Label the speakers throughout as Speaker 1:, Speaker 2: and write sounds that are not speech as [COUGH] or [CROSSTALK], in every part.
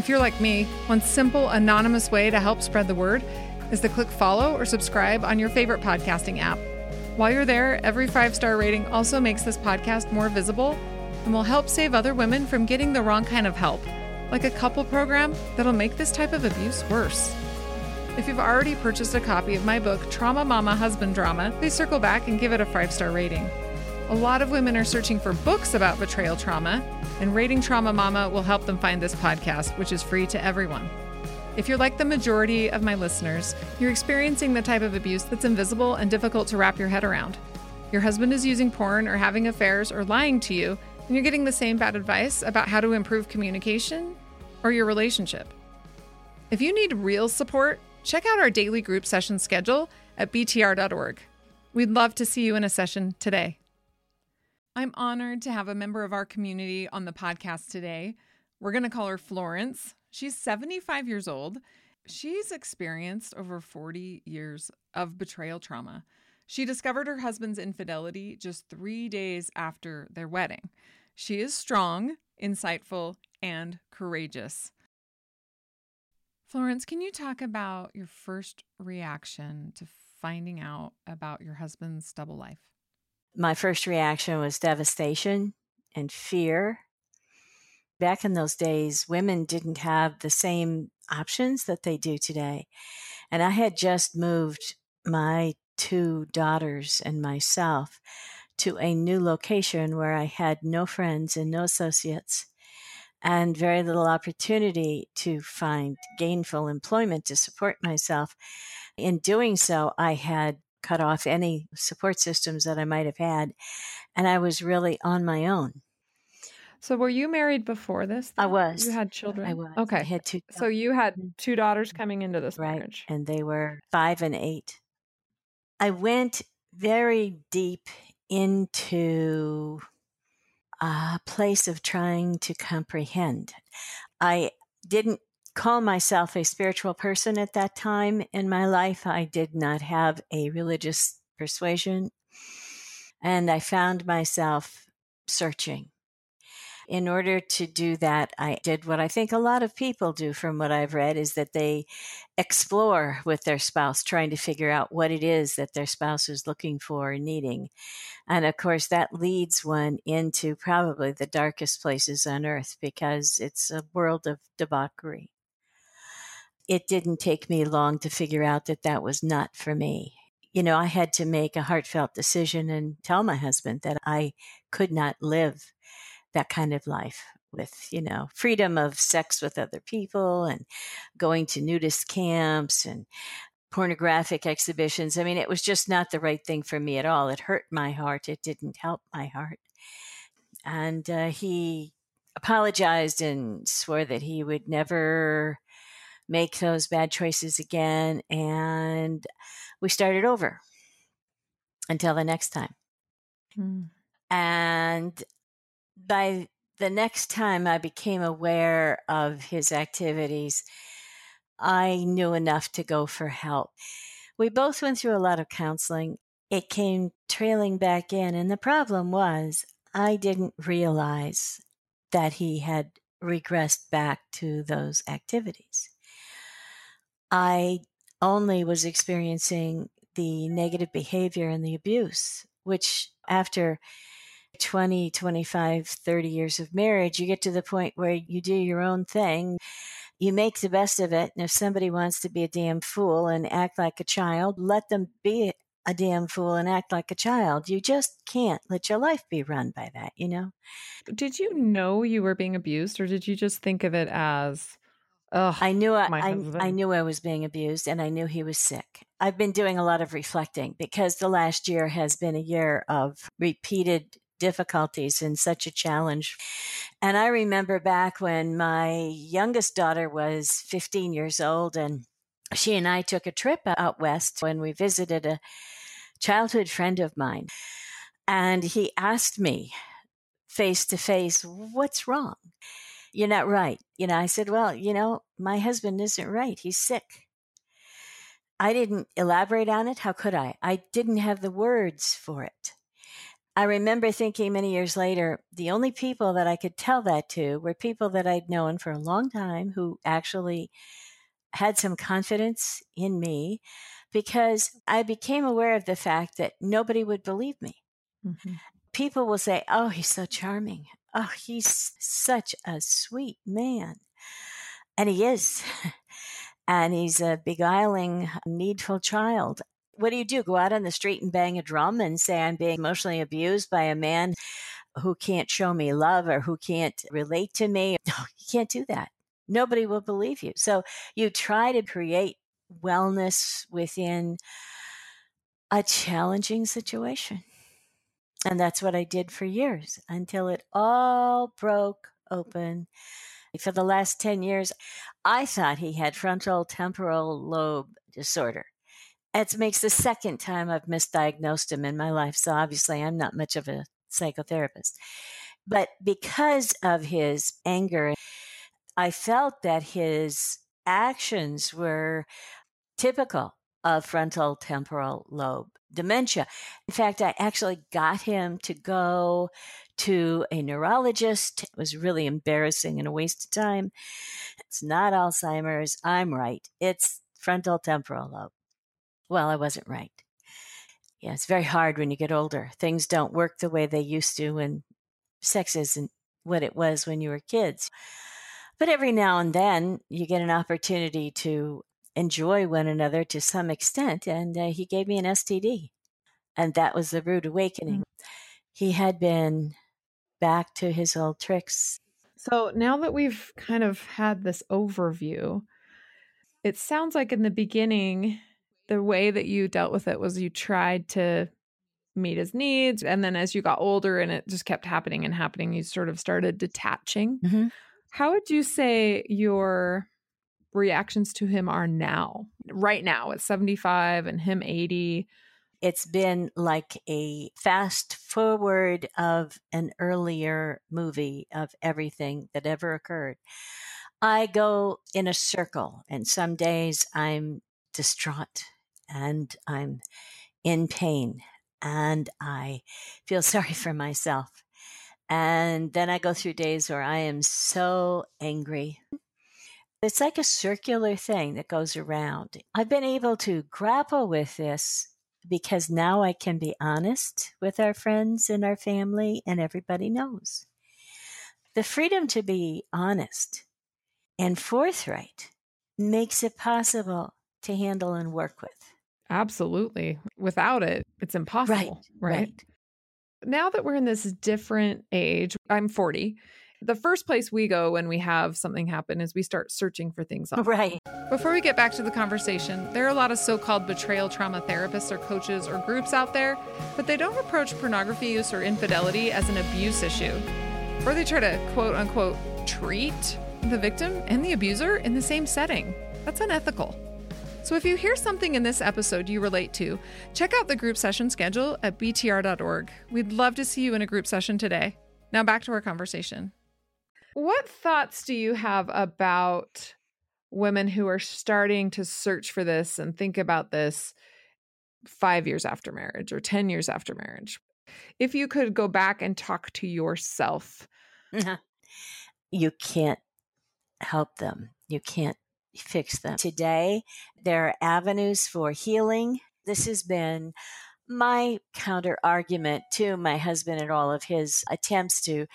Speaker 1: If you're like me, one simple, anonymous way to help spread the word is to click follow or subscribe on your favorite podcasting app. While you're there, every five star rating also makes this podcast more visible and will help save other women from getting the wrong kind of help, like a couple program that'll make this type of abuse worse. If you've already purchased a copy of my book, Trauma Mama Husband Drama, please circle back and give it a five star rating. A lot of women are searching for books about betrayal trauma, and Rating Trauma Mama will help them find this podcast, which is free to everyone. If you're like the majority of my listeners, you're experiencing the type of abuse that's invisible and difficult to wrap your head around. Your husband is using porn or having affairs or lying to you, and you're getting the same bad advice about how to improve communication or your relationship. If you need real support, check out our daily group session schedule at btr.org. We'd love to see you in a session today. I'm honored to have a member of our community on the podcast today. We're going to call her Florence. She's 75 years old. She's experienced over 40 years of betrayal trauma. She discovered her husband's infidelity just three days after their wedding. She is strong, insightful, and courageous. Florence, can you talk about your first reaction to finding out about your husband's double life?
Speaker 2: My first reaction was devastation and fear. Back in those days, women didn't have the same options that they do today. And I had just moved my two daughters and myself to a new location where I had no friends and no associates and very little opportunity to find gainful employment to support myself. In doing so, I had cut off any support systems that I might have had. And I was really on my own.
Speaker 1: So were you married before this?
Speaker 2: I was.
Speaker 1: You had children?
Speaker 2: I was.
Speaker 1: Okay.
Speaker 2: I had two.
Speaker 1: So you had mm-hmm. two daughters coming into this
Speaker 2: right.
Speaker 1: marriage.
Speaker 2: And they were five and eight. I went very deep into a place of trying to comprehend. I didn't call myself a spiritual person at that time in my life. I did not have a religious persuasion. And I found myself searching. In order to do that, I did what I think a lot of people do from what I've read is that they explore with their spouse, trying to figure out what it is that their spouse is looking for and needing. And of course, that leads one into probably the darkest places on earth because it's a world of debauchery it didn't take me long to figure out that that was not for me. You know, I had to make a heartfelt decision and tell my husband that I could not live that kind of life with, you know, freedom of sex with other people and going to nudist camps and pornographic exhibitions. I mean, it was just not the right thing for me at all. It hurt my heart. It didn't help my heart. And uh, he apologized and swore that he would never make those bad choices again. And we started over until the next time. Mm. And by the next time I became aware of his activities, I knew enough to go for help. We both went through a lot of counseling. It came trailing back in, and the problem was I didn't realize that he had regressed back to those activities. I only was experiencing the negative behavior and the abuse, which after 20, 25, 30 years of marriage, you get to the point where you do your own thing. You make the best of it. And if somebody wants to be a damn fool and act like a child, let them be a damn fool and act like a child. You just can't let your life be run by that, you know?
Speaker 1: Did you know you were being abused or did you just think of it as
Speaker 2: Ugh, I knew I, I, I, knew I was being abused and I knew he was sick. I've been doing a lot of reflecting because the last year has been a year of repeated difficulties and such a challenge. And I remember back when my youngest daughter was 15 years old and she and I took a trip out west when we visited a childhood friend of mine. And he asked me face to face, What's wrong? You're not right. You know, I said, Well, you know, my husband isn't right. He's sick. I didn't elaborate on it. How could I? I didn't have the words for it. I remember thinking many years later, the only people that I could tell that to were people that I'd known for a long time who actually had some confidence in me because I became aware of the fact that nobody would believe me. Mm-hmm. People will say, Oh, he's so charming. Oh, he's such a sweet man. And he is. [LAUGHS] and he's a beguiling, needful child what do you do? Go out on the street and bang a drum and say I'm being emotionally abused by a man who can't show me love or who can't relate to me? [LAUGHS] No, you can't do that. Nobody will believe you. So you try to create wellness within a challenging situation. And that's what I did for years until it all broke open. For the last 10 years, I thought he had frontal temporal lobe disorder. It makes the second time I've misdiagnosed him in my life. So obviously, I'm not much of a psychotherapist. But because of his anger, I felt that his actions were typical of frontal temporal lobe dementia. In fact, I actually got him to go to a neurologist. It was really embarrassing and a waste of time. It's not Alzheimer's. I'm right. It's frontal temporal lobe well, I wasn't right. Yeah, it's very hard when you get older. Things don't work the way they used to, and sex isn't what it was when you were kids. But every now and then, you get an opportunity to enjoy one another to some extent. And uh, he gave me an STD. And that was the rude awakening. Mm-hmm. He had been back to his old tricks.
Speaker 1: So now that we've kind of had this overview, it sounds like in the beginning, the way that you dealt with it was you tried to meet his needs and then as you got older and it just kept happening and happening you sort of started detaching mm-hmm. how would you say your reactions to him are now right now at 75 and him 80
Speaker 2: it's been like a fast forward of an earlier movie of everything that ever occurred i go in a circle and some days i'm distraught and I'm in pain and I feel [LAUGHS] sorry for myself. And then I go through days where I am so angry. It's like a circular thing that goes around. I've been able to grapple with this because now I can be honest with our friends and our family, and everybody knows. The freedom to be honest and forthright makes it possible to handle and work with.
Speaker 1: Absolutely. Without it, it's impossible. Right. Right. right. Now that we're in this different age, I'm 40. The first place we go when we have something happen is we start searching for things.
Speaker 2: Right.
Speaker 1: Before we get back to the conversation, there are a lot of so called betrayal trauma therapists or coaches or groups out there, but they don't approach pornography use or infidelity as an abuse issue. Or they try to quote unquote treat the victim and the abuser in the same setting. That's unethical. So if you hear something in this episode you relate to, check out the group session schedule at btr.org. We'd love to see you in a group session today. Now back to our conversation. What thoughts do you have about women who are starting to search for this and think about this five years after marriage or 10 years after marriage? If you could go back and talk to yourself, uh-huh.
Speaker 2: you can't help them. You can't fix them. Today, there are avenues for healing. This has been my counter argument to my husband and all of his attempts to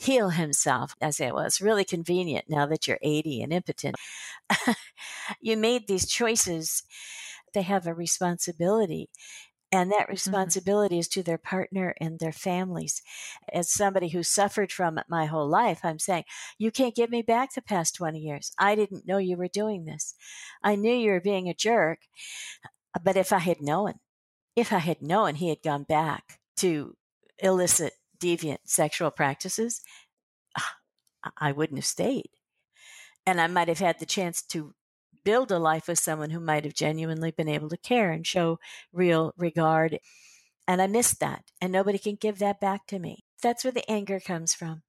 Speaker 2: heal himself as it was really convenient now that you're 80 and impotent. [LAUGHS] you made these choices. They have a responsibility. And that mm-hmm. responsibility mm-hmm. is to their partner and their families. As somebody who suffered from it my whole life, I'm saying, you can't give me back the past 20 years. I didn't know you were doing this. I knew you were being a jerk. But if I had known, if I had known he had gone back to illicit deviant sexual practices, ah, I wouldn't have stayed. And I might have had the chance to build a life with someone who might have genuinely been able to care and show real regard. And I missed that. And nobody can give that back to me. That's where the anger comes from.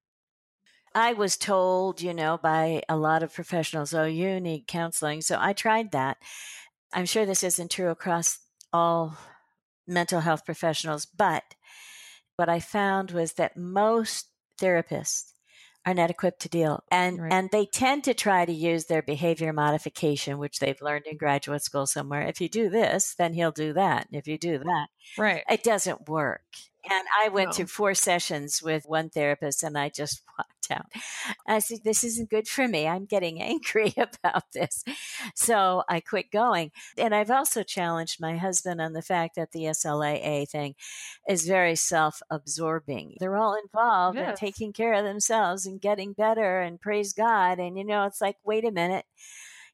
Speaker 2: I was told, you know, by a lot of professionals, oh, you need counseling. So I tried that. I'm sure this isn't true across all mental health professionals, but what I found was that most therapists are not equipped to deal and right. and they tend to try to use their behavior modification which they've learned in graduate school somewhere if you do this then he'll do that if you do that
Speaker 1: right
Speaker 2: it doesn't work and I went no. to four sessions with one therapist and I just [LAUGHS] I uh, said, This isn't good for me. I'm getting [LAUGHS] angry about this. So I quit going. And I've also challenged my husband on the fact that the SLAA thing is very self absorbing. They're all involved yes. in taking care of themselves and getting better and praise God. And, you know, it's like, wait a minute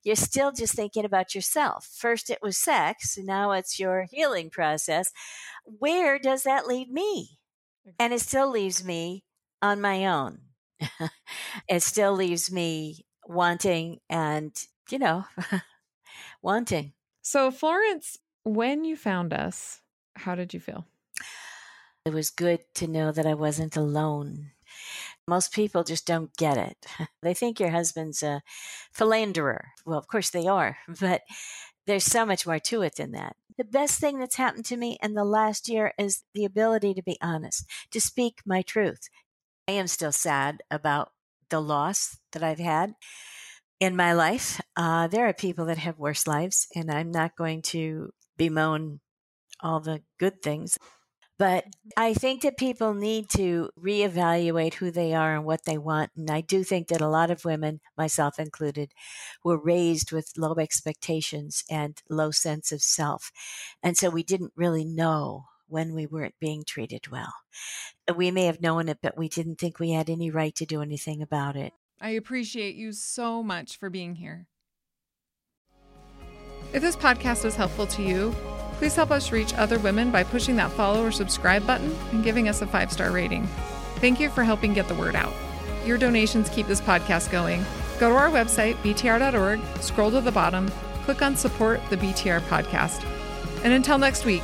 Speaker 2: you're still just thinking about yourself. First it was sex, now it's your healing process. Where does that leave me? And it still leaves me on my own. [LAUGHS] it still leaves me wanting and, you know, [LAUGHS] wanting.
Speaker 1: So, Florence, when you found us, how did you feel?
Speaker 2: It was good to know that I wasn't alone. Most people just don't get it. [LAUGHS] They think your husband's a philanderer. Well, of course they are, but there's so much more to it than that. The best thing that's happened to me in the last year is the ability to be honest, to speak my truth. I am still sad about the loss that I've had in my life. Uh, there are people that have worse lives, and I'm not going to bemoan all the good things. But I think that people need to reevaluate who they are and what they want. And I do think that a lot of women, myself included, were raised with low expectations and low sense of self. And so we didn't really know when we weren't being treated well. Uh, we may have known it, but we didn't think we had any right to do anything about it.
Speaker 1: I appreciate you so much for being here. If this podcast was helpful to you, Please help us reach other women by pushing that follow or subscribe button and giving us a five star rating. Thank you for helping get the word out. Your donations keep this podcast going. Go to our website, btr.org, scroll to the bottom, click on Support the BTR podcast. And until next week,